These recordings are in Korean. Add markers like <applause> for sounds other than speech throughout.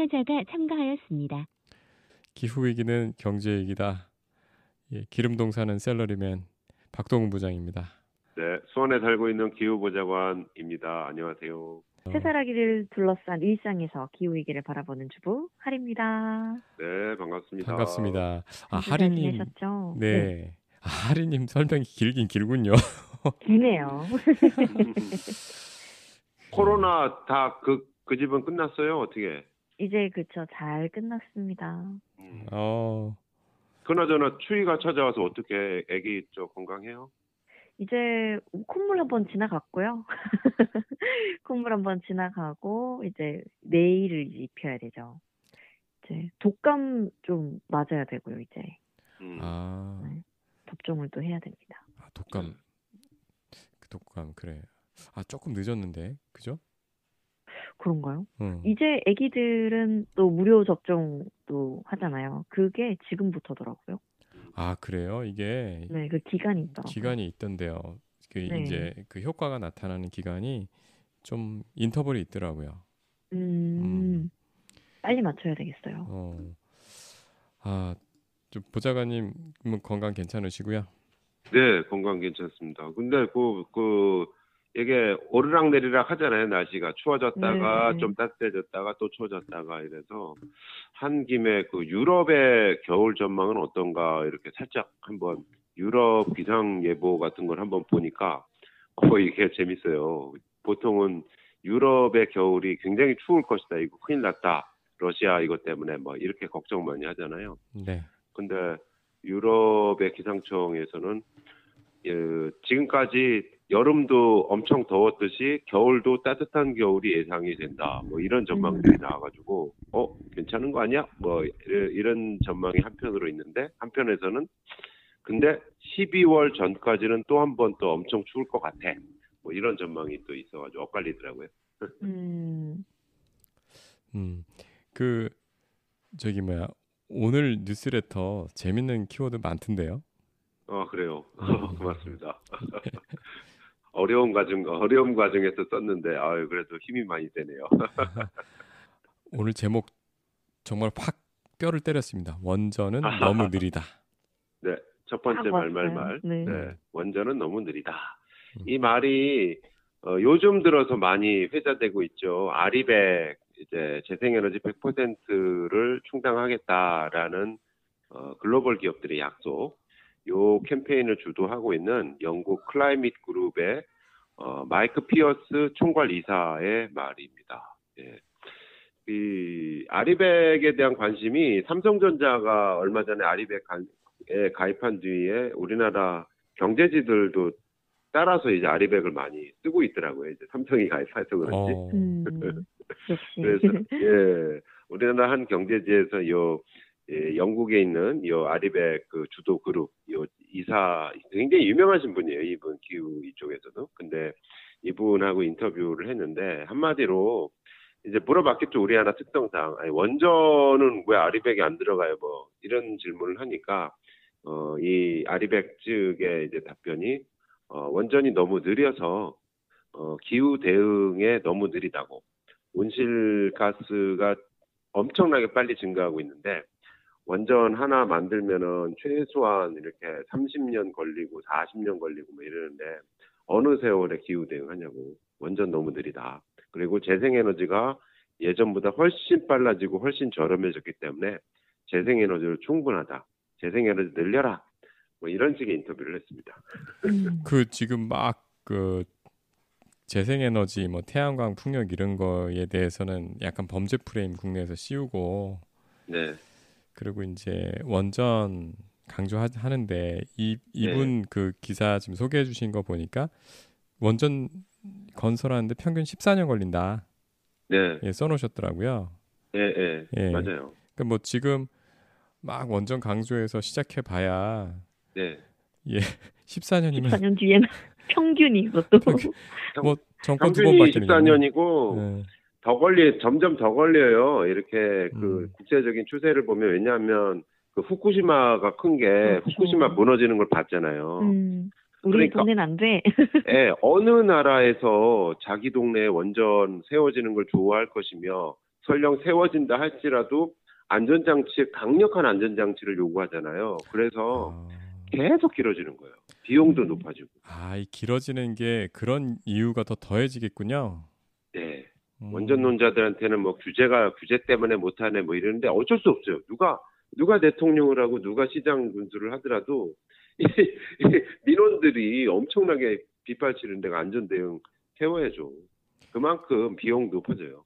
참여자가 참가하였습니다. 기후위기는 경제위기다. 예, 기름동 사는 셀러리맨 박동훈 부장입니다. 네, 수원에 살고 있는 기후보좌관입니다. 안녕하세요. 어, 새살아기를 둘러싼 일상에서 기후 위기를 바라보는 주부 하리입니다. 네, 반갑습니다. 반갑습니다. 아, 잘 하리님. 지내셨죠? 네. 아, 하리님 설명이 길긴 길군요. <laughs> 기네요. <laughs> 코로나 다 그 그 집은 끝났어요. 어떻게? 이제 그쵸 잘 끝났습니다. 음. 어, 그나저나 추위가 찾아와서 어떻게 아기 저 건강해요? 이제 콧물 한번 지나갔고요. <laughs> 콧물 한번 지나가고 이제 내일을 입혀야 되죠. 이제 독감 좀 맞아야 되고요. 이제 음. 아, 접종을 또 해야 됩니다. 아, 독감. 그 독감 그래. 아, 조금 늦었는데. 그죠? 그런가요? 응. 이제 아기들은 또 무료 접종도 하잖아요. 그게 지금부터더라고요. 아, 그래요? 이게 네, 그 기간이 있더라고요. 기간이 있던데요. 그 네. 이제 그 효과가 나타나는 기간이 좀 인터벌이 있더라고요. 음, 음. 빨리 맞춰야 되겠어요. 어. 아, 좀 보좌관님 뭐 건강 괜찮으시고요. 네, 건강 괜찮습니다. 근데 그, 그, 이게 오르락 내리락 하잖아요. 날씨가 추워졌다가 네. 좀 따뜻해졌다가 또 추워졌다가 이래서 한 김에 그 유럽의 겨울 전망은 어떤가 이렇게 살짝 한번 유럽 기상 예보 같은 걸 한번 보니까 어 이게 재밌어요. 보통은 유럽의 겨울이 굉장히 추울 것이다. 이거 큰일 났다. 러시아 이것 때문에 뭐 이렇게 걱정 많이 하잖아요. 네. 근데 유럽의 기상청에서는 예, 지금까지 여름도 엄청 더웠듯이 겨울도 따뜻한 겨울이 예상이 된다. 뭐 이런 전망들이 나와가지고 어 괜찮은 거 아니야? 뭐 이런- 전망이 한편으로 있는데 한편에서는 근데 12월 전까지는 또 한 번 또 엄청 추울 것 같아. 뭐 이런 전망이 또 있어가지고 엇갈리더라고요. <laughs> 음, 음. 그 저기 뭐야? 오늘 뉴스레터 재밌는 키워드 많던데요. 어 그래요. <laughs> 고맙습니다. <laughs> 어려운 과정 어려운 과정에서 썼는데 아유 그래도 힘이 많이 되네요. <laughs> 오늘 제목 정말 확 뼈를 때렸습니다. 원전은. 너무 <laughs> 느리다. 네, 첫 번째 딱 말말말. 왔어요. 네. 네, 원전은 너무 느리다. 음. 이 말이 어, 요즘 들어서 많이 회자되고 있죠. 아리백 이제 재생에너지 100%를 충당하겠다라는 어, 글로벌 기업들의 약속. 요 캠페인을 주도하고 있는 영국 클라이밋 그룹의 어, 마이크 피어스 총괄 이사의 말입니다. 예. 이 아리백에 대한 관심이 삼성전자가 얼마 전에 아리백에 가입한 뒤에 우리나라 경제지들도 따라서 이제 아리백을 많이 쓰고 있더라고요. 이제 삼성이 가입해서 그런지. 어. 음. <laughs> 그래서 예, 우리나라 한 경제지에서 요 예, 영국에 있는 요 아리백 그 주도 그룹 요 이사 굉장히 유명하신 분이에요. 이분 기후 이쪽에서도. 근데 이분하고 인터뷰를 했는데 한마디로 이제 물어봤겠죠. 우리나라 특성상 아니, 원전은 왜 아리백에 안 들어가요? 뭐 이런 질문을 하니까 어, 이 아리백 측의 이제 답변이 어, 원전이 너무 느려서 어, 기후 대응에 너무 느리다고 온실가스가 엄청나게 빨리 증가하고 있는데 원전 하나 만들면은 최소한 이렇게 30년 걸리고 40년 걸리고 뭐 이러는데 어느 세월에 기후 대응하냐고 원전 너무 느리다. 그리고 재생에너지가 예전보다 훨씬 빨라지고 훨씬 저렴해졌기 때문에 재생에너지로 충분하다. 재생에너지 늘려라. 뭐 이런 식의 인터뷰를 했습니다. 음, 그 지금 막 그 재생에너지 뭐 태양광 풍력 이런 거에 대해서는 약간 범죄 프레임 국내에서 씌우고 네. 그리고 이제 원전 강조하는데 이 이분 그 기사 지금 소개해 주신 거 보니까 원전 건설하는데 평균 14년 걸린다. 네. 예, 써놓으셨더라고요. 예, 예. 예. 맞아요. 그러니까 뭐 지금 막 원전 강조해서 시작해 봐야 네. <laughs> 14년이면 14년 뒤에는 평균이 이것도. 평균. 뭐 정권 두 평균이 번 바뀌는 14년이고 네. 더 걸리 점점 더 걸려요. 이렇게 그 음. 국제적인 추세를 보면 왜냐하면 그 후쿠시마가 큰게 그렇죠. 후쿠시마 무너지는 걸 봤잖아요. 음, 우리 그러니까- 돈엔 안 돼. <laughs> 예, 어느 나라에서 자기 동네에 원전 세워지는 걸 좋아할 것이며 설령 세워진다 할지라도 안전장치에 강력한 안전장치를 요구하잖아요. 그래서 아, 계속 길어지는 거예요. 비용도 음. 높아지고. 아, 이 길어지는 게 그런 이유가 더 더해지겠군요. 네. 음. 원전론자들한테는 뭐 규제가 규제 때문에 못하네 뭐 이러는데 어쩔 수 없어요. 누가 누가 대통령을 하고 누가 시장 군수를 하더라도 <laughs> 민원들이 엄청나게 빗발치는 데가 안전 대응 세워야죠. 그만큼 비용 높아져요.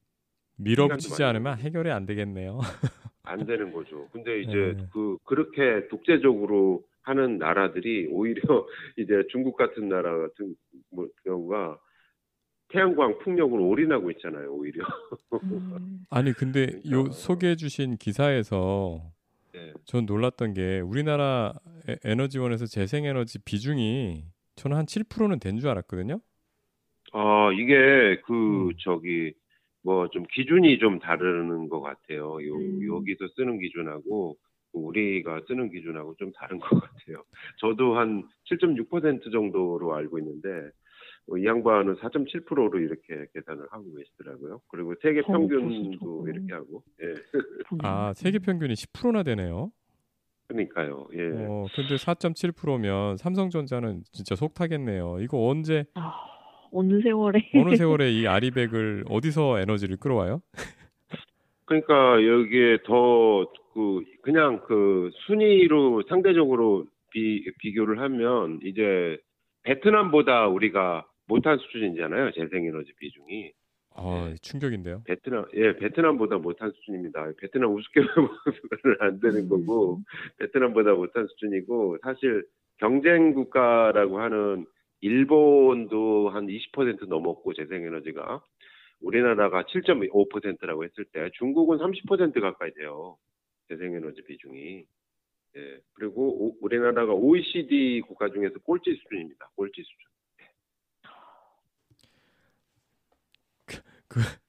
밀어붙이지 않으면 해결이 안 되겠네요. <laughs> 안 되는 거죠. 근데 이제 네. 그 그렇게 독재적으로 하는 나라들이 오히려 <laughs> 이제 중국 같은 나라 같은 뭐 경우가 태양광 풍력을 올인하고 있잖아요. 오히려. 음. <laughs> 아니 근데 요 그러니까. 소개해 주신 기사에서 네. 전 놀랐던 게 우리나라 에- 에너지원에서 재생에너지 비중이 저는 한 7%는 된 줄 알았거든요. 아, 이게 그 음. 저기 뭐 좀 기준이 좀 다르는 것 같아요. 요 음. 여기서 쓰는 기준하고 우리가 쓰는 기준하고 좀 다른 것 같아요. 저도 한 7.6% 정도로 알고 있는데 어, 이 양반은 4.7%로 이렇게 계산을 하고 계시더라고요. 그리고 세계 더 평균도. 이렇게 하고, 예, 아 세계 평균이 10%나 되네요. 그러니까요. 예. 어 근데 4.7%면 삼성전자는 진짜 속 타겠네요. 이거 언제 아, 어느 세월에 어느 세월에 <laughs> 이 아리백을 어디서 에너지를 끌어와요? 그러니까 여기에 더 그 그냥 그 순위로 상대적으로 비 비교를 하면 이제 베트남보다 우리가 못한 수준이잖아요 재생에너지 비중이. 아 충격인데요. 베트남 예 베트남보다 못한 수준입니다. 베트남 우습게 <laughs> 보면 안 되는 거고 음. 베트남보다 못한 수준이고 사실 경쟁 국가라고 하는 일본도 한 20% 넘었고 재생에너지가. 우리나라가 7.5%라고 했을 때 중국은 30% 가까이 돼요 재생에너지 비중이. 예 그리고 오- 우리나라가 OECD 국가 중에서 꼴찌 수준입니다 꼴찌 수준 <laughs>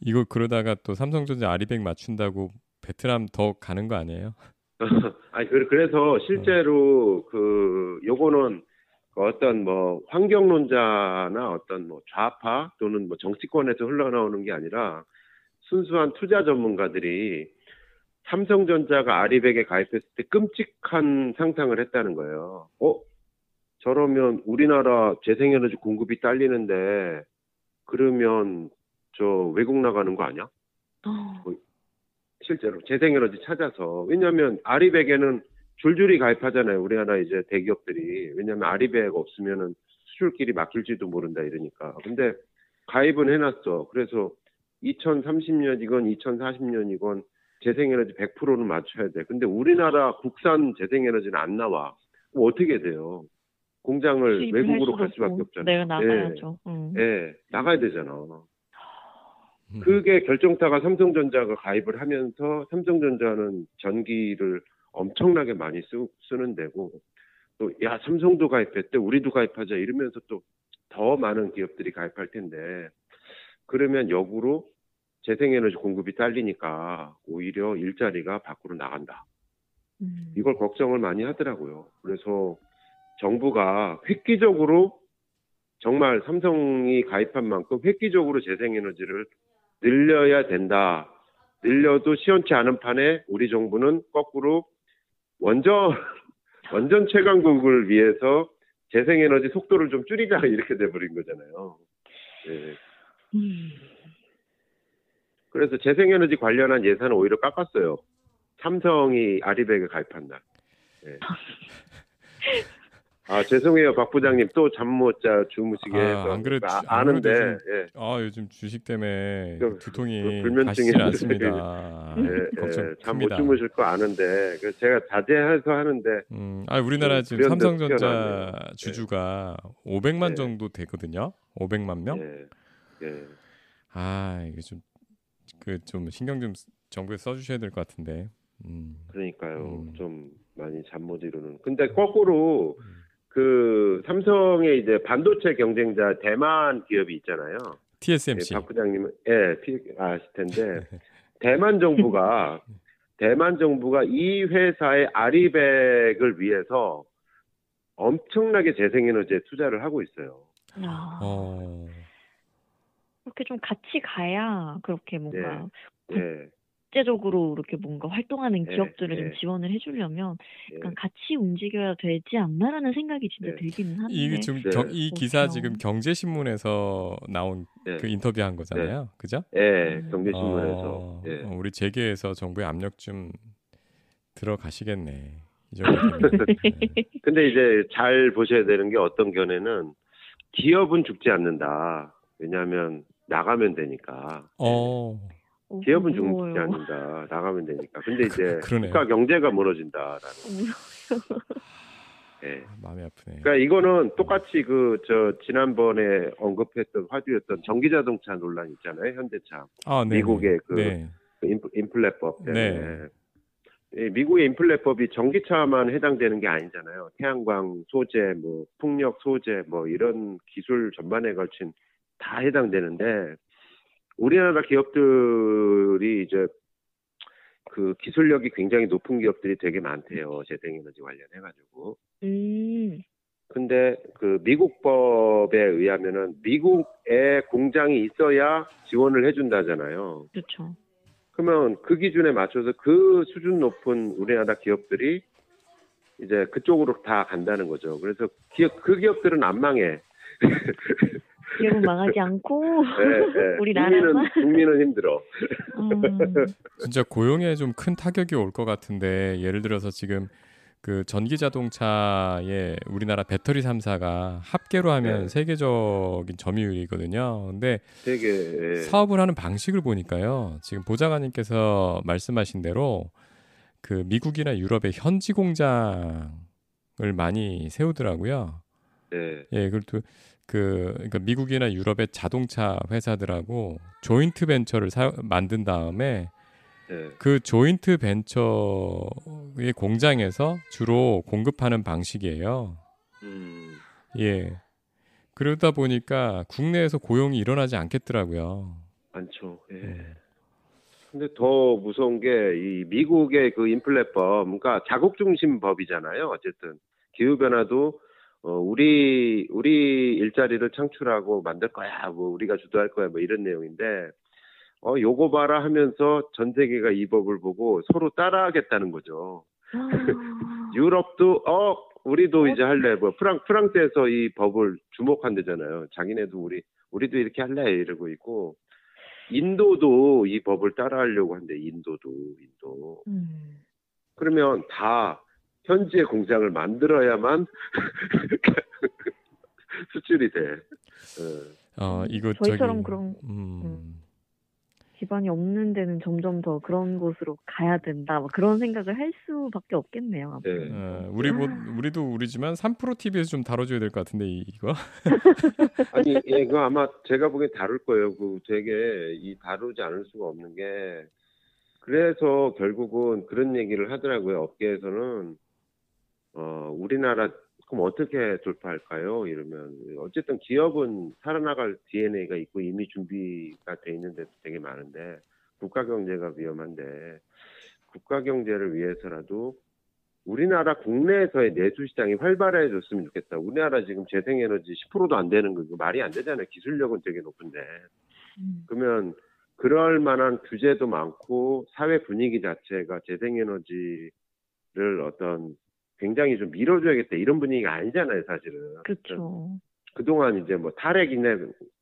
이거 그러다가 또 삼성전자 아리백 맞춘다고 베트남 더 가는 거 아니에요? <laughs> 아니 그- 그래서 실제로 그 요거는 그 어떤 뭐 환경론자나 어떤 뭐 좌파 또는 뭐 정치권에서 흘러나오는 게 아니라 순수한 투자 전문가들이 삼성전자가 아리백에 가입했을 때 끔찍한 상상을 했다는 거예요. 어? 저러면 우리나라 재생에너지 공급이 딸리는데 그러면 저 외국 나가는 거 아니야? 어, 실제로 재생에너지 찾아서. 왜냐하면 아리백에는 줄줄이 가입하잖아요 우리나라 이제 대기업들이. 왜냐하면 아리백 없으면은 수출길이 막힐지도 모른다 이러니까. 근데 가입은 해놨어. 그래서 2030년이건 2040년이건 재생에너지 100%는 맞춰야 돼. 근데 우리나라 국산 재생에너지는 안 나와. 그럼 어떻게 돼요? 공장을 외국으로 갈 수밖에 없잖아요. 내가 나가야죠. 음. 예. 나가야 되잖아. 음. 그게 결정타가 삼성전자가 가입을 하면서 삼성전자는 전기를 엄청나게 많이 쓰, 쓰는 데고 또 야 삼성도 가입했대 우리도 가입하자 이러면서 또 더 많은 기업들이 가입할 텐데 그러면 역으로 재생에너지 공급이 딸리니까 오히려 일자리가 밖으로 나간다. 음. 이걸 걱정을 많이 하더라고요. 그래서 정부가 획기적으로 정말 삼성이 가입한 만큼 획기적으로 재생에너지를 늘려야 된다. 늘려도 시원치 않은 판에 우리 정부는 거꾸로 원전 <laughs> 원전 채광국을 위해서 재생에너지 속도를 좀 줄이자 <laughs> 이렇게 돼버린 거잖아요. 예. 음. 그래서 재생에너지 관련한 예산을 오히려 깎았어요. 삼성이 아리백에 가입한 날. 예. <laughs> 아 죄송해요 박 부장님 또 잠 못 자 주무시게 아, 안 그래도- 아, 안 아는데 그래도 예. 아 요즘 주식 때문에 그- 두통이 그 불면증이 가시질 있는데 않습니다. <laughs> 예, 걱정 예, 잠못. 주무실 거 아는데 제가 자제해서 하는데 음, 아 우리나라 그 지금 삼성전자 튀어나왔네요. 주주가 500만 네. 정도 되거든요. 500만 명. 예, 예. 아 이게 좀 그 좀 신경 좀 쓰- 정부에 써주셔야 될 것 같은데. 음. 그러니까요 음. 좀 많이 잠 못 이루는 근데 거꾸로 음. 그 삼성의 이제 반도체 경쟁자 대만 기업이 있잖아요 TSMC. 예, 박 부장님은 예 피- 아실 텐데 <laughs> 대만 정부가 대만 정부가 이 회사의 아리백을 위해서 엄청나게 재생에너지에 투자를 하고 있어요. 아, 어. 그렇게 좀 같이 가야 그렇게 뭔가 네. 예, 국제적으로 이렇게 뭔가 활동하는 네, 기업들을 좀 네. 지원을 해주려면 예. 약간 같이 움직여야 되지 않나라는 생각이 진짜 네. 들기는 하는데 이게 지금 네. 경- 이 기사 그렇죠. 지금 경제신문에서 나온 예, 그 인터뷰한 거잖아요. 그죠? 예, 음. 경제신문에서 어, 예. 어, 우리 재계에서 정부의 압력 좀 들어가시겠네. 이. 네. <laughs> 근데 이제 잘 보셔야 되는 게 어떤 견해는 기업은 죽지 않는다. 왜냐하면 나가면 되니까. 어, 어, 기업은 죽지 무서워요. 않는다. 나가면 되니까. 근데 이제 그러네요. 국가 경제가 무너진다라는. 예. <laughs> 마음이 아프네. 그러니까 이거는 똑같이 그 저 지난번에 언급했던 화두였던 전기 자동차 논란 있잖아요. 현대차 아, 네. 미국의 그 네. 인플, 인플레법 때문에. 네. 이 미국의 인플레법이 전기차만 해당되는 게 아니잖아요. 태양광 소재, 뭐 풍력 소재, 뭐 이런 기술 전반에 걸친 다 해당되는데 우리나라 기업들이 이제 그 기술력이 굉장히 높은 기업들이 되게 많대요. 재생에너지 관련해 가지고. 음, 근데 그 미국 법에 의하면은 미국에 공장이 있어야 지원을 해준다잖아요. 그렇죠. 그러면 그 기준에 맞춰서 그 수준 높은 우리나라 기업들이 이제 그쪽으로 다 간다는 거죠. 그래서 기업 그 기업들은 안 망해. <laughs> 기업은 망하지 않고 예, 예. <laughs> 우리나라만? 국민은 국민은 힘들어. 음, 진짜 고용에 좀 큰 타격이 올 것 같은데 예를 들어서 지금 그 전기 자동차의 우리나라 배터리 3사가 합계로 하면 네. 세계적인 점유율이거든요. 근데 되게 예. 사업을 하는 방식을 보니까요. 지금 보좌관님께서 말씀하신 대로 그 미국이나 유럽의 현지 공장을 많이 세우더라고요. 예. 예, 그리고 또 그 그러니까 미국이나 유럽의 자동차 회사들하고 조인트 벤처를 사, 만든 다음에 예. 그 조인트 벤처의 공장에서 주로 공급하는 방식이에요. 음. 예. 그러다 보니까 국내에서 고용이 일어나지 않겠더라고요. 많죠. 예. 예. 근데 더 무서운 게 이 미국의 그 인플레법, 그러니까 자국 중심 법이잖아요. 어쨌든 기후 변화도 어 우리 우리 일자리를 창출하고 만들 거야. 뭐 우리가 주도할 거야. 뭐 이런 내용인데 어 요거 봐라 하면서 전 세계가 이 법을 보고 서로 따라하겠다는 거죠. 아, <laughs> 유럽도 어 우리도 이제 할래. 뭐 프랑 프랑스에서 이 법을 주목한대잖아요. 자기네도 우리 우리도 이렇게 할래 이러고 있고 인도도 이 법을 따라하려고 한대. 인도도 인도. 음, 그러면 다 현지에 공장을 만들어야만 <laughs> 수출이 돼. 어, 어, 이거 저희처럼 저기 그런 음. 음. 기반이 없는 데는 점점 더 그런 곳으로 가야 된다. 뭐 그런 생각을 할 수밖에 없겠네요. 네. 앞으로. 어, 우리 뭐 우리도 우리지만 3프로 TV에서 좀 다뤄줘야 될 것 같은데 이- 이거 <laughs> 아니, 예, 그거 아마 제가 보기엔 다룰 거예요. 그 되게 이 다루지 않을 수가 없는 게 그래서 결국은 그런 얘기를 하더라고요. 업계에서는 어, 우리나라 그럼 어떻게 돌파할까요? 이러면 어쨌든 기업은 살아나갈 DNA가 있고 이미 준비가 돼 있는 데도 되게 많은데 국가 경제가 위험한데 국가 경제를 위해서라도 우리나라 국내에서의 내수 시장이 활발해졌으면 좋겠다. 우리나라 지금 재생에너지 10%도 안 되는 거 이거 말이 안 되잖아요. 기술력은 되게 높은데. 음, 그러면 그럴 만한 규제도 많고 사회 분위기 자체가 재생에너지를 어떤 굉장히 좀 밀어줘야겠다 이런 분위기가 아니잖아요, 사실은. 그렇죠. 그동안 이제 뭐 탈핵이네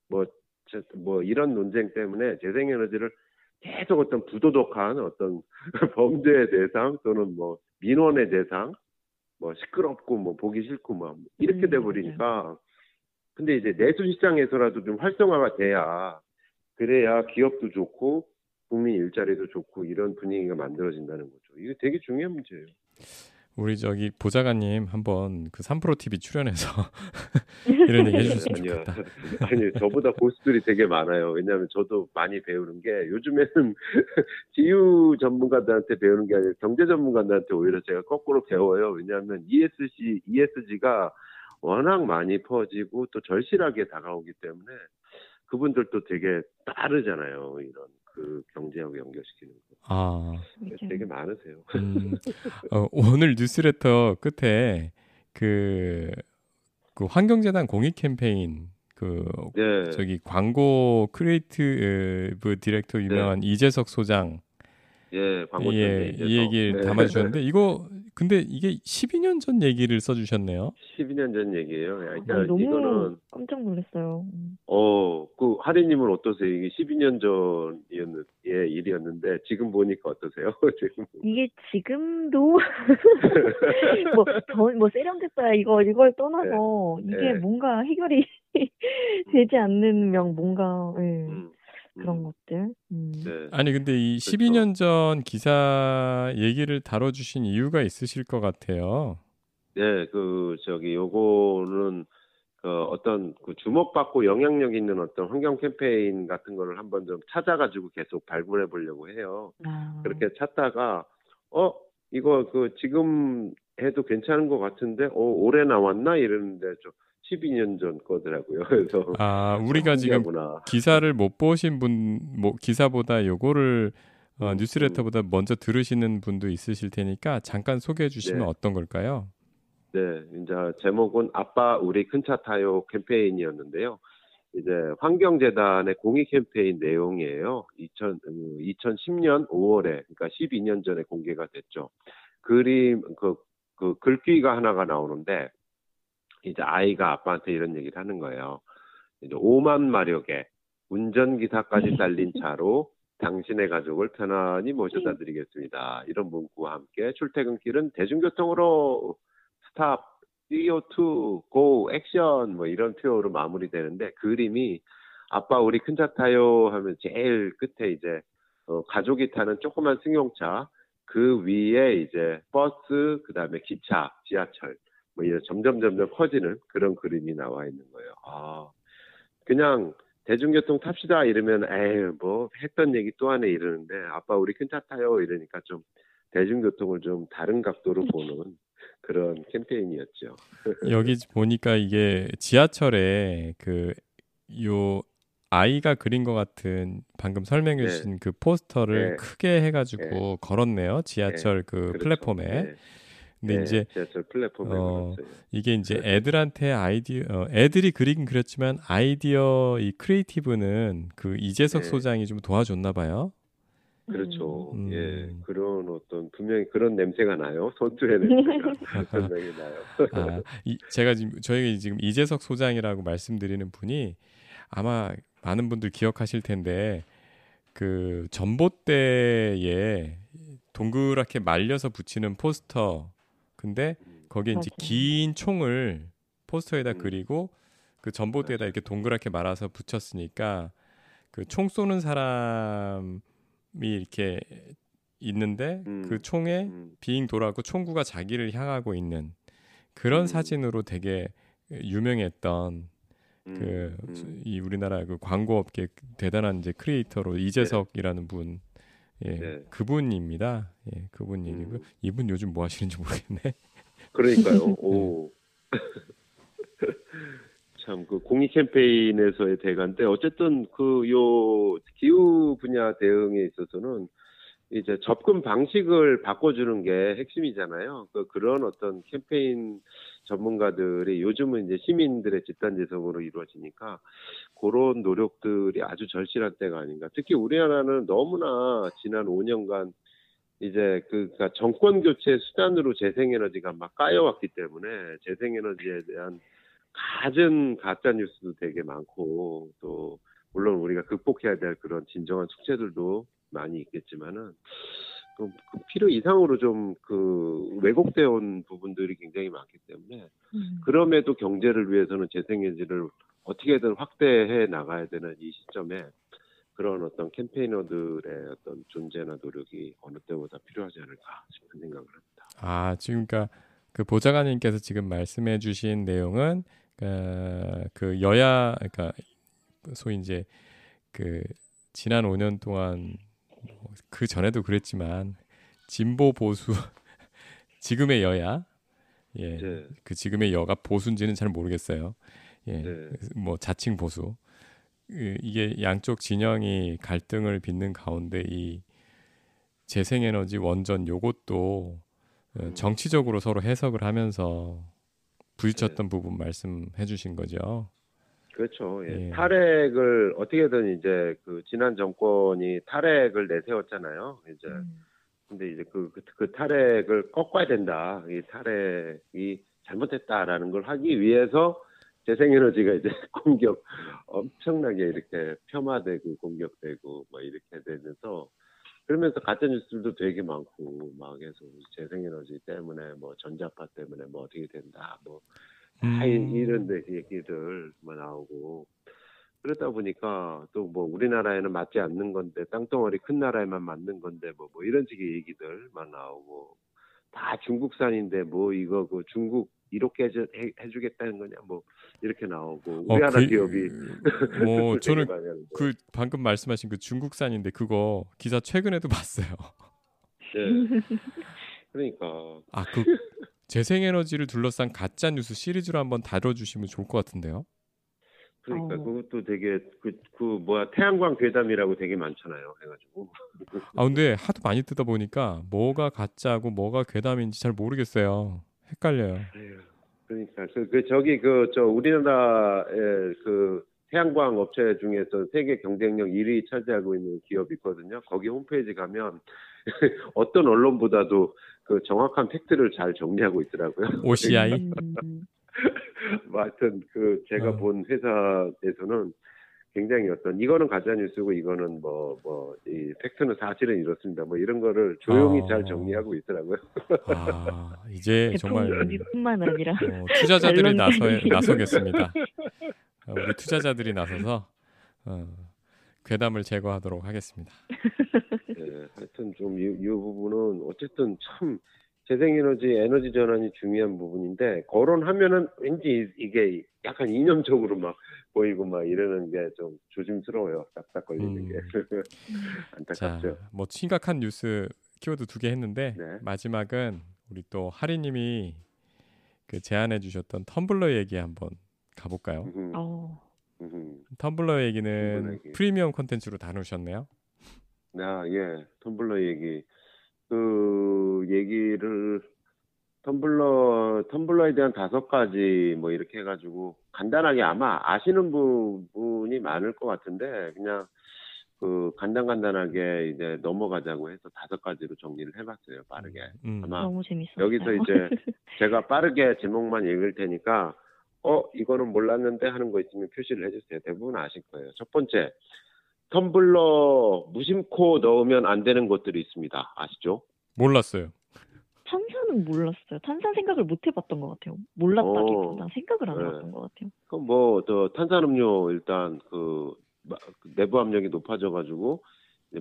뭐, 저- 뭐 이런 논쟁 때문에 재생에너지를 계속 어떤 부도덕한 어떤 <laughs> 범죄의 대상 또는 뭐 민원의 대상 뭐 시끄럽고 뭐 보기 싫고 뭐 이렇게 음, 돼 버리니까 근데 이제 내수 시장에서라도 좀 활성화가 돼야 그래야 기업도 좋고 국민 일자리도 좋고 이런 분위기가 만들어진다는 거죠. 이게 되게 중요한 문제예요. 우리 저기 보좌관님 한번 그 3프로 TV 출연해서 <laughs> 이런 얘기 해주셨으면 아니요. 좋겠다. <laughs> 아니, 저보다 고수들이 되게 많아요. 왜냐하면 저도 많이 배우는 게 요즘에는 <laughs> 기후 전문가들한테 배우는 게 아니라 경제 전문가들한테 오히려 제가 거꾸로 배워요. 왜냐하면 ESG, ESG가 워낙 많이 퍼지고 또 절실하게 다가오기 때문에 그분들도 되게 빠르잖아요. 이런 그 경제하고 연결시키는 거. 아, 이게 되게 많으세요. 음, 어, 오늘 뉴스레터 끝에 그, 그 환경재단 공익 캠페인 그 네. 저기 광고 creative director 유명한 이제석 소장 예, 광고 예, 이 얘기를 네. 담아주셨는데 <laughs> 이거 근데 이게 12년 전 얘기를 써주셨네요. 12년 전 얘기예요. 그러니까 아, 너무 이거는 깜짝 놀랐어요. 음. 어, 그 하리님은 어떠세요? 이게 12년 전이었는 예, 일이었는데 지금 보니까 어떠세요? <laughs> 지금 이게 지금도 <laughs> 뭐, 더, 뭐 세련됐다 이거 이걸 떠나서 이게 네. 뭔가 해결이 되지 않는 명 뭔가 예, 음, 그런 음, 것들. 음. 네. 아니 근데 이 그렇죠. 12년 전 기사 얘기를 다뤄주신 이유가 있으실 것 같아요. 네, 그 저기 요거는 그 어떤 그 주목받고 영향력 있는 어떤 환경 캠페인 같은 거를 한번 좀 찾아가지고 계속 발굴해 보려고 해요. 아, 그렇게 찾다가 어 이거 그 지금 해도 괜찮은 것 같은데 어 올해 나왔나 이러는데 좀 12년 전 거더라고요. <laughs> 그래서 아 우리가 지금 신기하구나. 기사를 못 보신 분, 뭐 기사보다 요거를 어, 음, 뉴스레터보다 먼저 들으시는 분도 있으실 테니까 잠깐 소개해 주시면 네. 어떤 걸까요? 네, 이제 제목은 아빠 우리 큰 차 타요 캠페인이었는데요. 이제 환경재단의 공익 캠페인 내용이에요. 2000, 2010년 5월에, 그러니까 12년 전에 공개가 됐죠. 그림, 그, 그 글귀가 하나가 나오는데, 이제 아이가 아빠한테 이런 얘기를 하는 거예요. 이제 5만 마력의 운전기사까지 딸린 차로 당신의 가족을 편안히 모셔다 드리겠습니다. 이런 문구와 함께 출퇴근길은 대중교통으로 스탑, CO2, 고, 액션 뭐 이런 표현으로 마무리되는데 그림이 아빠 우리 큰 차 타요 하면 제일 끝에 이제 어, 가족이 타는 조그만 승용차 그 위에 이제 버스 그다음에 기차, 지하철 뭐 이런 점점 점점 커지는 그런 그림이 나와 있는 거예요. 아 그냥 대중교통 탑시다 이러면 에이 뭐 했던 얘기 또 하네 이러는데 아빠 우리 큰차 타요 이러니까 좀 대중교통을 좀 다른 각도로 보는 그런 캠페인이었죠. <laughs> 여기 보니까 이게 지하철에 그 요 아이가 그린 것 같은 방금 설명해 네. 주신 그 포스터를 네. 크게 해가지고 걸었네요. 지하철 그 그렇죠. 플랫폼에. 네. 근데 네, 이제 지하철 플랫폼에 어, 걸었어요. 이게 이제 애들한테 아이디어 어, 애들이 그리긴 그렸지만 아이디어 이 creative는 그 이제석 네. 소장이 좀 도와줬나 봐요. 그렇죠. 음. 예, 그런 어떤 분명히 그런 냄새가 나요. 선수의 냄새가 분명히 나요. 아, 이, 제가 지금 저희가 지금 이재석 소장이라고 말씀드리는 분이 아마 많은 분들 기억하실 텐데 그 전봇대에 동그랗게 말려서 붙이는 포스터. 근데 거기에 이제. 긴 총을 포스터에다 음. 그리고 그 전봇대에다 이렇게 동그랗게 말아서 붙였으니까 그 총 쏘는 사람이 이렇게 있는데 음. 그 총에 음, 빙 돌아고 총구가 자기를 향하고 있는 그런 음. 사진으로 되게 유명했던 음, 그 음. 이 우리나라 그 광고 업계 대단한 이제 크리에이터로 이재석이라는 분 예, 네. 그분입니다. 예, 그분 얘기고 음. 이분 요즘 뭐 하시는지 모르겠네. <laughs> 그러니까요. <laughs> 오. <laughs> 참, 그 공익 캠페인에서의 대가인데, 어쨌든 그 요 기후 분야 대응에 있어서는 이제 접근 방식을 바꿔주는 게 핵심이잖아요. 그 그런 어떤 캠페인 전문가들이 요즘은 이제 시민들의 집단 지성으로 이루어지니까 그런 노력들이 아주 절실한 때가 아닌가. 특히 우리나라는 너무나 지난 5년간 이제 그 그러니까 정권 교체 수단으로 재생에너지가 막 까여왔기 때문에 재생에너지에 대한 갖은 가짜 뉴스도 되게 많고 또 물론 우리가 극복해야 될 그런 진정한 숙제들도 많이 있겠지만은 그, 그 필요 이상으로 좀 그 왜곡되어 온 부분들이 굉장히 많기 때문에 음. 그럼에도 경제를 위해서는 재생에너지를 어떻게든 확대해 나가야 되는 이 시점에 그런 어떤 캠페이너들의 어떤 존재나 노력이 어느 때보다 필요하지 않을까 싶은 생각을 합니다. 아 지금 그러니까 그 보좌관님께서 지금 말씀해주신 내용은 어, 그 여야 그러니까 소위 이제 그 지난 5년 동안 뭐 그 전에도 그랬지만 진보 보수 <laughs> 지금의 여야 예, 네. 그 지금의 여가 보수인지는 잘 모르겠어요. 예, 네. 뭐 자칭 보수 그 이게 양쪽 진영이 갈등을 빚는 가운데 이 재생에너지 원전 요것도 어, 음. 정치적으로 서로 해석을 하면서 부딪혔던 부분 말씀해 주신 거죠. 그렇죠. 예. 예. 탈핵을 어떻게든 이제 그 지난 정권이 탈핵을 내세웠잖아요. 이제 음. 근데 이제 그, 그, 그 탈핵을 꺾어야 된다. 이 탈핵이 잘못했다라는 걸 하기 위해서 재생에너지가 이제 <laughs> 공격 엄청나게 이렇게 폄하되고 공격되고 뭐 이렇게 되면서 그러면서 가짜 뉴스들도 되게 많고 막 해서 재생에너지 때문에 뭐 전자파 때문에 뭐 어떻게 된다 뭐다 음. 이런 데 얘기들 뭐 나오고 그러다 보니까 또 뭐 우리나라에는 맞지 않는 건데 땅덩어리 큰 나라에만 맞는 건데 뭐, 뭐 이런 식의 얘기들만 나오고 다 중국산인데 뭐 이거 그 중국 이렇게 해주, 해, 해주겠다는 거냐 뭐 이렇게 나오고 우리 어, 나라 그- 기업이 뭐 <laughs> 저는. 그 방금 말씀하신 그 중국산인데 그거 기사 최근에도 <laughs> 봤어요. 예. <laughs> 그러니까 아그 재생에너지를 둘러싼 가짜 뉴스 시리즈로 한번 다뤄주시면 좋을 것 같은데요. 그러니까 어. 그것도 되게 그, 그 뭐야 태양광 괴담이라고 되게 많잖아요 해가지고 아 근데 하도 많이 뜨다 보니까 뭐가 가짜고 뭐가 괴담인지 잘 모르겠어요. 헷갈려요. 그러니까 그, 그 저기 그 저 우리나라의 그 태양광 업체 중에서 세계 경쟁력 1위 차지하고 있는 기업이 있거든요. 거기 홈페이지 가면 <laughs> 어떤 언론보다도 그 정확한 팩트를 잘 정리하고 있더라고요. OCI 음. <laughs> 뭐 하여튼 그 제가 어. 본 회사에서는 굉장히 어떤 이거는 가짜 뉴스고 이거는 뭐 뭐 이 팩트는 사실은 이렇습니다. 뭐 이런 거를 조용히 어. 잘 정리하고 있더라고요. 아 이제 <laughs> 정말 대통령뿐만 아니라 어, 투자자들이 나서. 나서겠습니다. 어, 우리 투자자들이 나서서 어, 괴담을 제거하도록 하겠습니다. 예, 하여튼 좀이 부분은 어쨌든 참 재생에너지 에너지 전환이 중요한 부분인데 거론하면은 왠지 이- 이게 약간 이념적으로 막 보이고 막 이러는 게 좀 조심스러워요. 딱딱 걸리는 음. <laughs> 게 자, 안타깝죠. 뭐 심각한 뉴스 키워드 두 개 했는데 네. 마지막은 우리 또 하리님이 그 제안해 주셨던 텀블러 얘기 한번 가볼까요? 어. 음흠. 텀블러 얘기는 텀블러 얘기. 프리미엄 콘텐츠로 다루셨네요. 아, 예. 텀블러 얘기. 그 얘기를 텀블러 텀블러에 대한 다섯 가지 뭐 이렇게 해가지고 간단하게 아마 아시는 부분이 많을 것 같은데 그냥 그 간단간단하게 이제 넘어가자고 해서 다섯 가지로 정리를 해봤어요 빠르게. 음. 아마 너무 재밌었어요. 여기서 이제 <laughs> 제가 빠르게 제목만 읽을 테니까 어 이거는 몰랐는데 하는 거 있으면 표시를 해주세요. 대부분 아실 거예요. 첫 번째 텀블러 무심코 넣으면 안 되는 것들이 있습니다. 아시죠? 몰랐어요. 탄산은 몰랐어요. 탄산 생각을 못 해봤던 것 같아요. 몰랐다기보다 오. 생각을 안 네. 해봤던 것 같아요. 그럼 뭐 저 탄산음료 일단 그 마- 그 내부 압력이 높아져가지고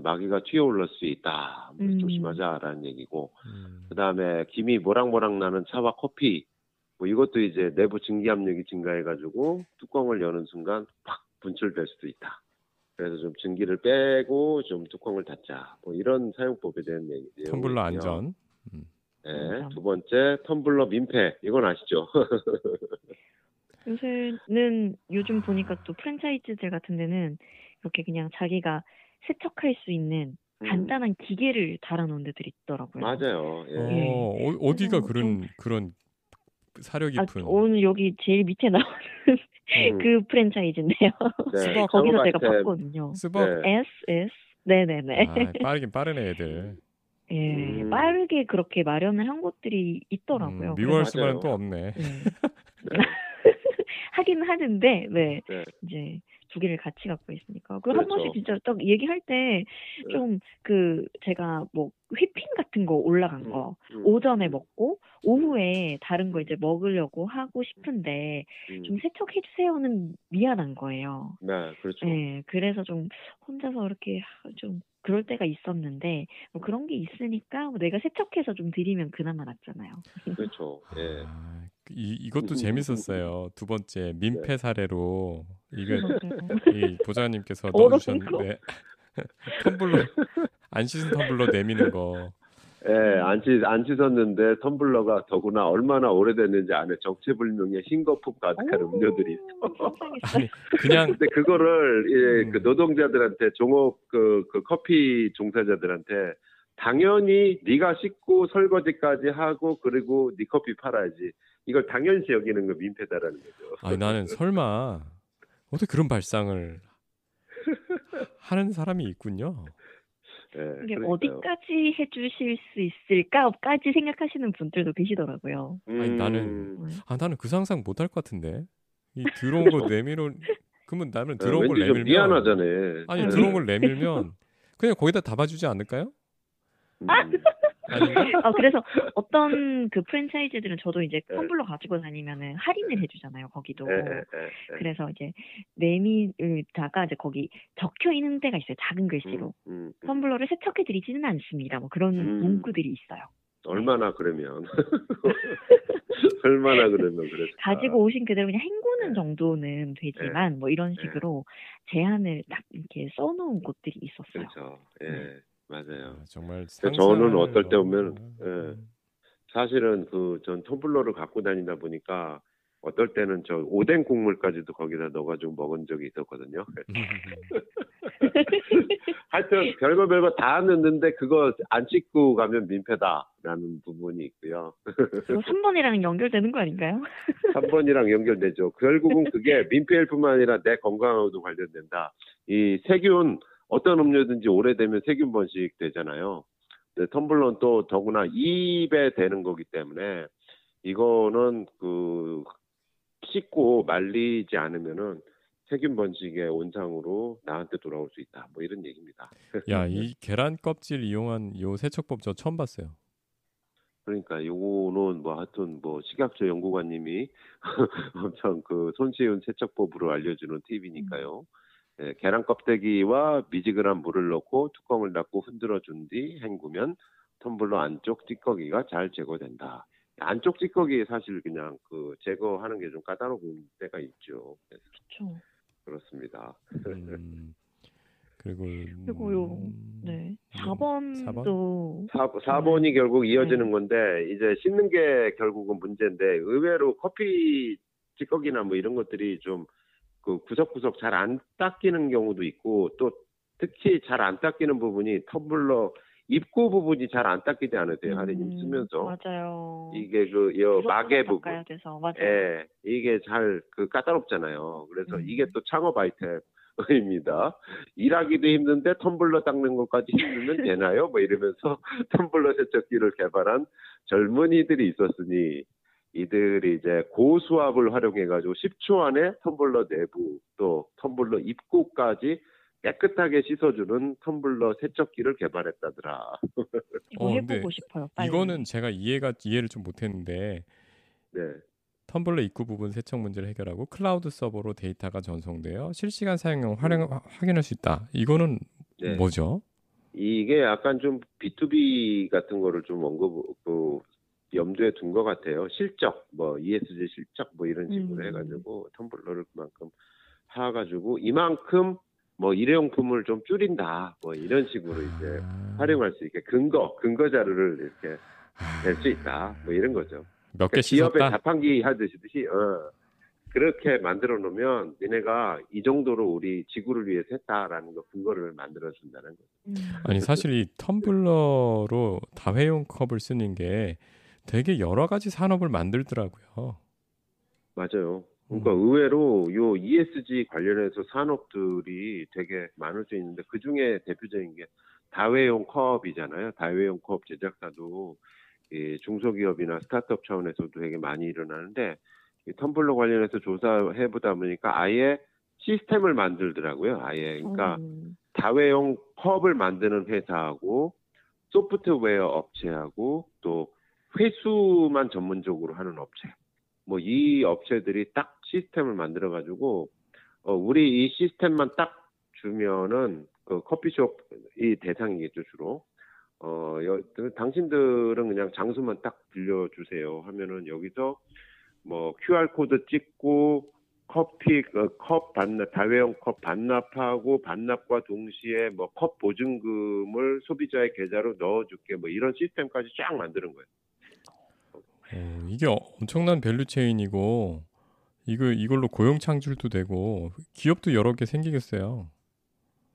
마귀가 튀어올라 수 있다. 뭐 음. 조심하자라는 얘기고 음. 그 다음에 김이 모락모락 나는 차와 커피 뭐 이것도 이제 내부 증기 압력이 증가해가지고 뚜껑을 여는 순간 팍 분출될 수도 있다. 그래서 좀 증기를 빼고 좀 뚜껑을 닫자. 뭐 이런 사용법에 대한 얘기. 텀블러. 안전. 네, 안전. 두 번째 텀블러 민폐. 이건 아시죠? <laughs> 요새는 요즘 보니까 또 프랜차이즈들 같은 데는 이렇게 그냥 자기가 세척할 수 있는 음, 간단한 기계를 달아놓은 데들이 있더라고요. 맞아요. 예. 어, 어, 어디가 그래서 그런 그런 사려 아, 깊은 오늘 여기 제일 밑에 나오는 음, 그 프랜차이즈인데요. 네, <laughs> 거기서 제가 봤거든요. 스벅 네. SS. 네네네. 아, 빠르긴 빠르네 애들. 예, 음. 빠르게 그렇게 마련을 한 곳들이 있더라고요. 음, 미월수만은 맞아요. 또 없네. 네. <laughs> <laughs> 하긴 하는데, 네, 네. 이제 두 개를 같이 갖고 있으니까. 그리고 한 그렇죠. 번씩 진짜 딱 얘기할 때 좀그 제가 뭐 휘핑 같은 거 올라간 거 음, 오전에 먹고 오후에 다른 거 이제 먹으려고 하고 싶은데 음, 좀 세척해 주세요는 미안한 거예요. 네, 그렇죠. 네, 그래서 좀 혼자서 이렇게 하- 좀 그럴 때가 있었는데 뭐 그런 게 있으니까 뭐 내가 세척해서 좀 드리면 그나마 낫잖아요. 그렇죠. 예. 아, 이 이것도 재밌었어요. 두 번째 네. 민폐 사례로 이거. 이 보좌님께서 얼었는 넣어주셨는데 <laughs> 텀블러 안 씻은 텀블러 내미는 거. 예, 안, 씻, 안 씻었는데 텀블러가 더구나 얼마나 오래됐는지 안에 정체불명의 흰 거품 가득한 오, 음료들이 있어. 아니 그냥 근데 그거를 예, 음. 그 노동자들한테 종업 그, 그 커피 종사자들한테 당연히 네가 씻고 설거지까지 하고 그리고 네 커피 팔아야지. 이걸 당연시 여기는 거 민폐다라는 거죠. 아니 나는 설마 어떻게 그런 발상을 하는 사람이 있군요. 예, 이게 그러니까요. 어디까지 해주실 수 있을까까지 생각하시는 분들도 계시더라고요. 아니, 나는 음, 아 나는 그 상상 못할 것 같은데 이 들어온 거 내밀어 그러면 나는 예, 들어온 걸 내밀면 미안하잖아요. 아니 예. 들어온 걸 내밀면 그냥 거기다 담아주지 않을까요? 음, 아, 그래서 어떤 그 프랜차이즈들은 저도 이제 네. 텀블러 가지고 다니면은 할인을 해주잖아요, 거기도. 예. 그래서 이제 내밀다가 이제 거기 적혀 있는 데가 있어요, 작은 글씨로. 음, 음. 텀블러를 세척해 드리지는 않습니다. 뭐 그런 음. 문구들이 있어요. 얼마나 그러면 <laughs> <laughs> 얼마나 그러면 그랬을까? 가지고 오신 그대로 그냥 헹구는 네. 정도는 되지만 뭐 이런 네. 식으로 제한을 딱 이렇게 써놓은 곳들이 있었어요. 그렇죠. 예, 맞아요. 아, 정말 저는 상상을 어떨 때 보면, 예. 사실은 그 전 텀블러를 갖고 다니다 보니까 어떨 때는 저 오뎅 국물까지도 거기다 넣어가지고 먹은 적이 있었거든요. <laughs> 하여튼 별거 별거 다 넣는데 그거 안 찍고 가면 민폐다라는 부분이 있고요. 그리고 3번이랑 연결되는 거 아닌가요? <laughs> 3번이랑 연결되죠. 결국은 그게 민폐일 뿐만 아니라 내 건강하고도 관련된다. 이 세균 어떤 음료든지 오래되면 세균 번식 되잖아요. 근데 텀블러는 또 더구나 입에 대는 거기 때문에 이거는 그 씻고 말리지 않으면은 세균 번식의 온상으로 나한테 돌아올 수 있다. 뭐 이런 얘기입니다. 야, 이 계란 껍질 이용한 요 세척법 저 처음 봤어요. 그러니까 요거는 뭐 하여튼 뭐 식약처 연구관님이 <laughs> 엄청 그 손쉬운 세척법으로 알려주는 팁이니까요. 예, 계란 껍데기와 미지근한 물을 넣고 뚜껑을 닫고 흔들어 준 뒤 헹구면 텀블러 안쪽 찌꺼기가 잘 제거된다. 안쪽 찌꺼기 사실 그냥 그 제거하는 게 좀 까다로운 때가 있죠. 그렇죠. 그렇습니다. 음, 그리고 그리고 요, 음, 네. 사 4번도 4, 4번이 결국 이어지는 네. 건데 이제 씻는 게 결국은 문제인데 의외로 커피 찌꺼기나 뭐 이런 것들이 좀 그 구석구석 잘 안 닦이는 경우도 있고 또 특히 잘 안 닦이는 부분이 텀블러 입구 부분이 잘 안 닦이지 않으세요 하리님 음, 쓰면서 맞아요. 이게 그 여 막의 구석구석 부분 돼서 맞아요. 예, 이게 잘 그 까다롭잖아요. 그래서 음. 이게 또 창업 아이템입니다. 일하기도 힘든데 텀블러 닦는 것까지 힘들면 되나요? 뭐 이러면서 <laughs> 텀블러 세척기를 개발한 젊은이들이 있었으니 이들이 이제 고수압을 활용해가지고 10초 안에 텀블러 내부 또 텀블러 입구까지 깨끗하게 씻어주는 텀블러 세척기를 개발했다더라. 이거 어, 해보고 근데 싶어요. 빨리. 이거는 제가 이해가 이해를 좀 못했는데 네. 텀블러 입구 부분 세척 문제를 해결하고 클라우드 서버로 데이터가 전송되어 실시간 사용량 활용, 확인할 수 있다. 이거는 네. 뭐죠? 이게 약간 좀 B2B 같은 거를 좀 언급, 그, 염두에 둔 것 같아요. 실적, 뭐, ESG 실적, 뭐, 이런 식으로 음. 해가지고, 텀블러를 그만큼 사가지고, 이만큼, 뭐, 일회용품을 좀 줄인다, 뭐, 이런 식으로 이제 아, 활용할 수 있게, 근거, 근거 자료를 이렇게 아, 낼수 있다, 뭐, 이런 거죠. 몇 그러니까 개 기업의. 자판기 하듯이, 어, 그렇게 만들어 놓으면, 니네가 이 정도로 우리 지구를 위해서 했다라는 거, 근거를 만들어 준다는 거죠. 음. 아니 사실 이 텀블러로 다회용 컵을 쓰는 게 되게 여러 가지 산업을 만들더라고요. 맞아요. 그러니까 음. 의외로 요 ESG 관련해서 산업들이 되게 많을 수 있는데 그 중에 대표적인 게 다회용 컵이잖아요. 다회용 컵 제작사도 이 중소기업이나 스타트업 차원에서도 되게 많이 일어나는데 이 텀블러 관련해서 조사해 보다 보니까 아예 시스템을 만들더라고요. 아예 그러니까 음. 다회용 컵을 만드는 회사하고 소프트웨어 업체하고 또 회수만 전문적으로 하는 업체. 뭐 이 업체들이 딱 시스템을 만들어 가지고 어 우리 이 시스템만 딱 주면은 그 커피숍이 대상이겠죠 주로. 어 여, 당신들은 그냥 장소만 딱 빌려 주세요 하면은 여기서 뭐 QR 코드 찍고 커피 어, 컵 반납 다회용 컵 반납하고 반납과 동시에 뭐 컵 보증금을 소비자의 계좌로 넣어줄게 뭐 이런 시스템까지 쫙 만드는 거예요. 어, 이게 어- 엄청난 value chain이고 이거 이걸로 고용 창출도 되고 기업도 여러 개 생기겠어요.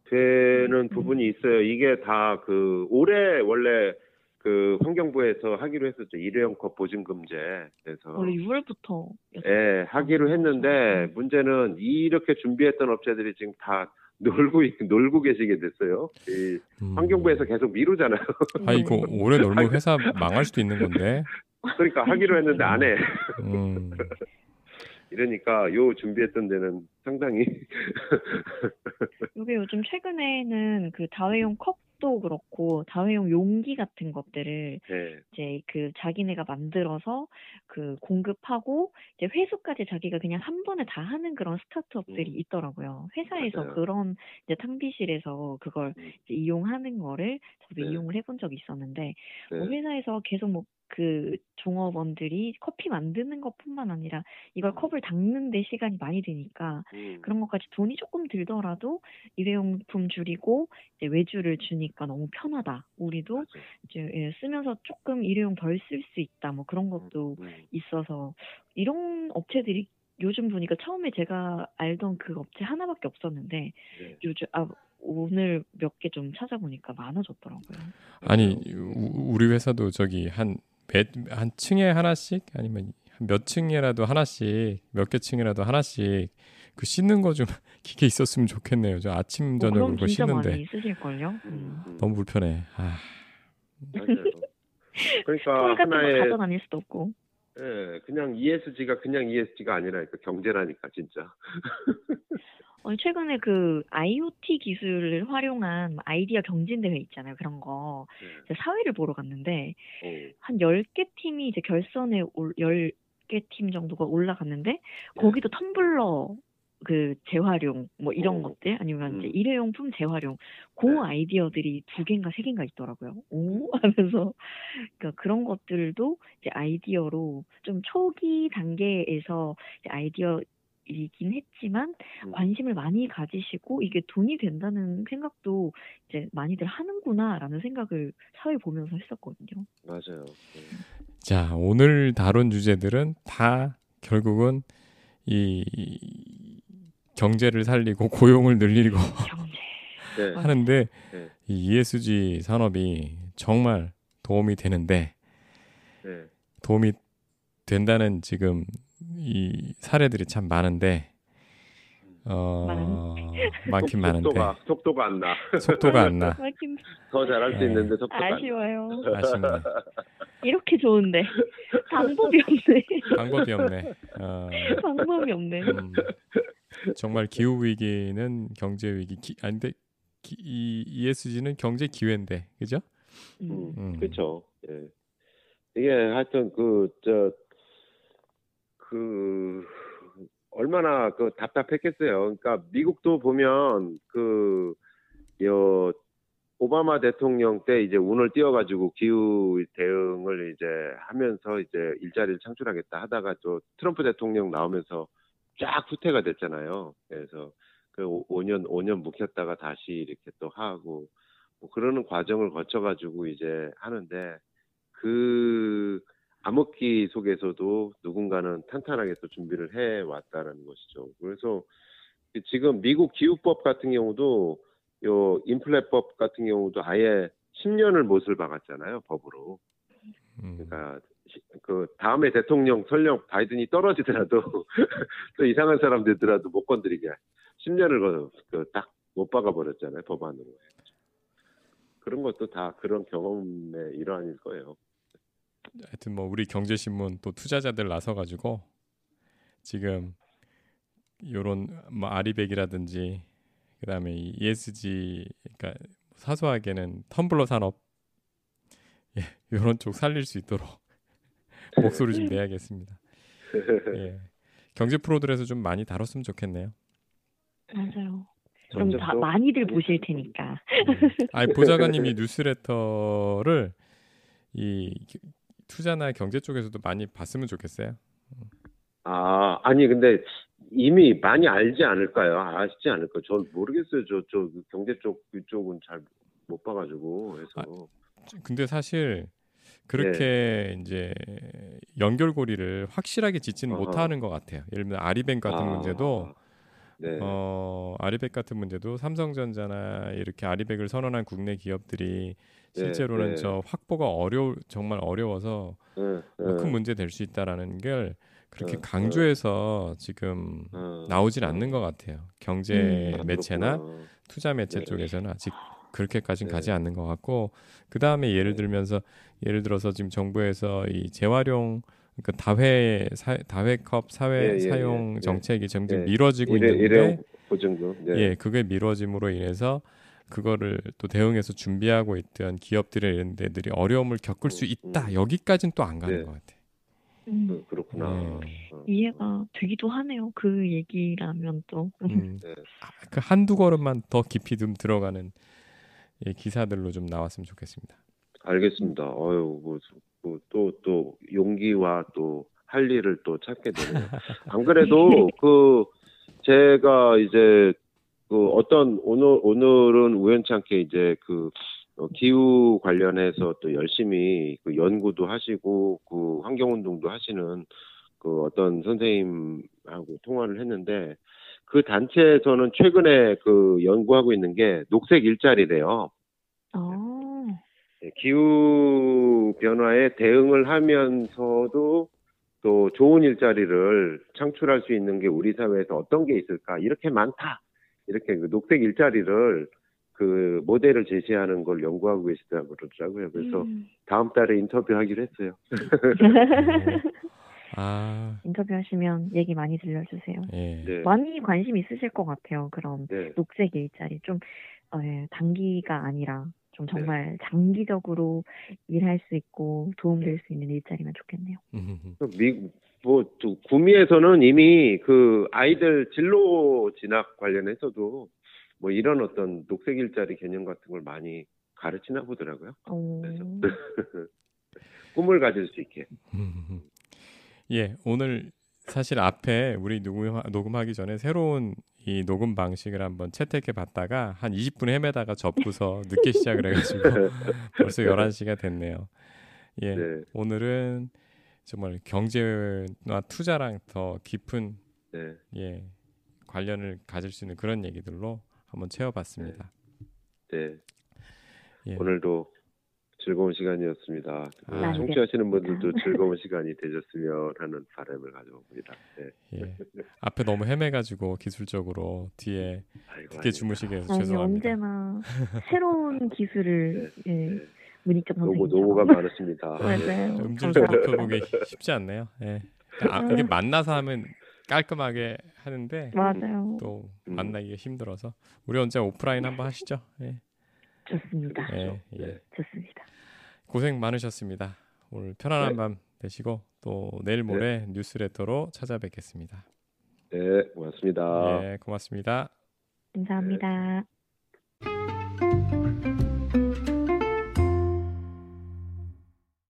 되는 부분이 있어요. 이게 다 그 올해 원래 그 환경부에서 하기로 했었죠. 일회용 컵 보증금제. 그래서 원래 6월부터 예, 하기로 했는데 문제는 이렇게 준비했던 업체들이 지금 다 놀고 있- 놀고 계시게 됐어요. 이 음. 환경부에서 계속 미루잖아요. 아 이거 오래 놀면 회사 망할 수도 있는 건데. <laughs> 그러니까 하기로 했는데 안 해. 음. <laughs> 이러니까 요 준비했던 데는 상당히 <laughs> 이게 요즘 최근에는 그 다회용 컵도 그렇고 다회용 용기 같은 것들을 예, 이제 그 자기네가 만들어서 그 공급하고 이제 회수까지 자기가 그냥 한 번에 다 하는 그런 스타트업들이 음. 있더라고요. 회사에서 맞아요. 그런 이제 탕비실에서 그걸 음. 이제 이용하는 거를 저도 네. 이용을 해본 적이 있었는데 네. 뭐 회사에서 계속 뭐 그 종업원들이 커피 만드는 것뿐만 아니라 이걸 컵을 닦는데 시간이 많이 드니까 음, 그런 것까지 돈이 조금 들더라도 일회용품 줄이고 이제 외주를 주니까 너무 편하다. 우리도. 이제 예, 쓰면서 조금 일회용 덜 쓸 수 있다. 뭐 그런 것도 음, 있어서 이런 업체들이 요즘 보니까 처음에 제가 알던 그 업체 하나밖에 없었는데 네. 요즘 아 오늘 몇 개 좀 찾아보니까 많아졌더라고요. 아니 우- 우리 회사도 저기 한 몇 한 층에 하나씩 아니면 한몇 층이라도 하나씩 몇 개 층이라도 하나씩 그 씻는 거 좀 <laughs> 기계 있었으면 좋겠네요. 저 아침 뭐 저녁으로 씻는데? 음. 너무 불편해. 아. <laughs> 그러니까 하나의 가져다닐 수도 없고. 예, 그냥 ESG가 그냥 ESG가 아니라니까 경제라니까 진짜. <laughs> 어, 최근에 그 IoT 기술을 활용한 아이디어 경진 대회 있잖아요. 그런 거. 예. 이제 사회를 보러 갔는데, 어, 한 10개 팀이 이제 결선에 올, 10개 팀 정도가 올라갔는데, 거기도 텀블러 그 재활용, 뭐 이런 어. 것들, 아니면 이제 음. 일회용품 재활용, 그 네. 아이디어들이 두 개인가 세 개인가 있더라고요. 오? <laughs> 하면서. 그러니까 그런 것들도 이제 아이디어로 좀 초기 단계에서 이제 아이디어 이긴 했지만 음. 관심을 많이 가지시고 이게 돈이 된다는 생각도 이제 많이들 하는구나라는 생각을 사회 보면서 했었거든요. 맞아요. 예. 자 오늘 다룬 주제들은 다 결국은 이 경제를 살리고 <laughs> 고용을 늘리고. 네. 하는데 네. 이 ESG 산업이 정말 도움이 되는데 네. 도움이 된다는 지금 이 사례들이 참 많은데 어 많긴 많은데 속도가 속도가 안 나. 속도가 안 나. 더 잘할 수 네. 있는데 속도가. 아쉬워요. 아쉽네. 이렇게 좋은데 방법이 없네. 방법이 없네. 어, 방법이 없네. 음, 정말 기후 위기는 경제 위기. 기, 아니 근데 기, 이 ESG는 경제 기회인데, 그죠? 음. 음. 그렇죠. 예. 이게 하여튼 그저그 얼마나 그 답답했겠어요. 그러니까 미국도 보면 그요 오바마 대통령 때 이제 운을 띄워가지고 기후 대응을 이제 하면서 이제 일자리를 창출하겠다 하다가 또 트럼프 대통령 나오면서 쫙 후퇴가 됐잖아요. 그래서 그 5년 5년 묵혔다가 다시 이렇게 또 하고 뭐 그러는 과정을 거쳐가지고 이제 하는데 그 암흑기 속에서도 누군가는 탄탄하게 또 준비를 해 왔다라는 것이죠. 그래서 지금 미국 기후법 같은 경우도 요 인플레법 같은 경우도 아예 10년을 못을 박았잖아요 법으로. 음, 그러니까 시- 그 다음에 대통령 설령 바이든이 떨어지더라도 <laughs> 또 이상한 사람 되더라도 못 건드리게 10년을 그딱못 박아 버렸잖아요 법안으로. 그런 것도 다 그런 경험의 일환일 거예요. 하여튼 뭐 우리 경제신문 또 투자자들 나서 가지고 지금 요런 뭐 아리백이라든지 그다음에 이 ESG 그러니까 사소하게는 텀블러 산업 예, 요런 쪽 살릴 수 있도록 목소리 좀 <laughs> 내야겠습니다. 예. 경제 프로들에서 좀 많이 다뤘으면 좋겠네요. 맞아요. 그럼 다또 많이들 보실 테니까. 음. 아니 보좌관님이 뉴스레터를 이 기- 투자나 경제 쪽에서도 많이 봤으면 좋겠어요. 아, 아니, 근데 이미 많이 알지 않을까요? 아시지 않을까요? 전 모르겠어요. 저, 저 경제 쪽, 이쪽은 잘 못 봐가지고. 해서. 근데 사실 그렇게 이제 연결고리를 확실하게 짓지는 어허. 못하는 것 같아요. 예를 들면 아리뱅 같은 아, 문제도 네. 어, 아리백 같은 문제도 삼성전자나 이렇게 아리백을 선언한 국내 기업들이 실제로는 네. 저 확보가 어려 정말 어려워서 응, 뭐 응, 큰 문제 될 수 있다라는 걸 그렇게 어, 강조해서 지금 응. 나오질 않는 것 같아요. 경제 아, 매체나. 투자 매체 네. 쪽에서는 아직 그렇게까지는 네. 가지 않는 것 같고 그 다음에 예를 네. 들면서 예를 들어서 지금 정부에서 이 재활용 그러니까 다회 사, 다회컵 사회 예, 예, 사용 예. 정책이 점점 예. 미뤄지고 일회, 있는데 일회용 보증금. 네. 예 그게 미뤄짐으로 인해서 그거를 또 대응해서 준비하고 있던 기업들이 이런 데들이 어려움을 겪을 수 음, 있다 음. 여기까지는 또 안 가는 네. 것 같아. 음, 어, 그렇구나. 네. 어. 이해가 되기도 하네요. 그 얘기라면 또. 음, 네. 아, 그 한두 걸음만 더 깊이 좀 들어가는 예, 기사들로 좀 나왔으면 좋겠습니다. 알겠습니다. 어유 뭐또또 또 용기와 또 할 일을 또 찾게 되네요. <laughs> 안 그래도 그 제가 이제 그 어떤 오늘 오늘은 우연찮게 이제 그 어, 기후 관련해서 또 열심히 그 연구도 하시고 그 환경 운동도 하시는 그 어떤 선생님하고 통화를 했는데 그 단체에서는 최근에 그 연구하고 있는 게 녹색 일자리래요. 아, 네, 기후 변화에 대응을 하면서도 또 좋은 일자리를 창출할 수 있는 게 우리 사회에서 어떤 게 있을까? 이렇게 많다. 이렇게 그 녹색 일자리를 그 모델을 제시하는 걸 연구하고 계시다고 그러더라고요. 그래서 음. 다음 달에 인터뷰하기로 했어요. <laughs> <laughs> 아, 인터뷰하시면 얘기 많이 들려주세요. 예. 네. 많이 관심 있으실 것 같아요. 그런 네. 녹색 일자리 좀 어, 예, 단기가 아니라 좀 네. 정말 장기적으로 일할 수 있고 도움될 수 있는 일자리면 좋겠네요. 음, 미, 뭐, 또 구미에서는 이미 그 아이들 진로 진학 관련해서도 뭐 이런 어떤 녹색 일자리 개념 같은 걸 많이 가르치나 보더라고요. 어, <laughs> 꿈을 가질 수 있게. 음. 예, 오늘 사실 앞에 우리 녹음, 녹음하기 전에 새로운 이 녹음 방식을 한번 채택해 봤다가 한 20분 헤매다가 접고서 늦게 시작을 해가지고 <laughs> 벌써 11시가 됐네요. 예, 네. 오늘은 정말 경제나 투자랑 더 깊은 네. 예, 관련을 가질 수 있는 그런 얘기들로 한번 채워봤습니다. 네. 예. 오늘도 즐거운 시간이었습니다. 그 아. 청취하시는 분들도 즐거운 <laughs> 시간이 되셨으면 하는 바람을 가져봅니다. 네. 예. 앞에 너무 헤매가지고 기술적으로 뒤에 아이고, 늦게 아닙니다. 주무시게 해서 아니 죄송합니다. 언제나 새로운 <laughs> 기술을 예, 네. 문익점 노고, 선생님 노고 가 많으십니다. <laughs> 맞아요. 음질 좀 감사합니다. 높여보기 쉽지 않네요. 예. 아, 이게 만나서 하면 깔끔하게 하는데 맞아요. 또 음. 만나기가 힘들어서 우리 언제 오프라인 한번 하시죠. 예. 좋습니다. 예, 예. 네. 좋습니다. 고생 많으셨습니다. 오늘 편안한 네. 밤 되시고 또 내일 모레 뉴스레터로 찾아뵙겠습니다. 네, 고맙습니다. 예, 고맙습니다. 감사합니다.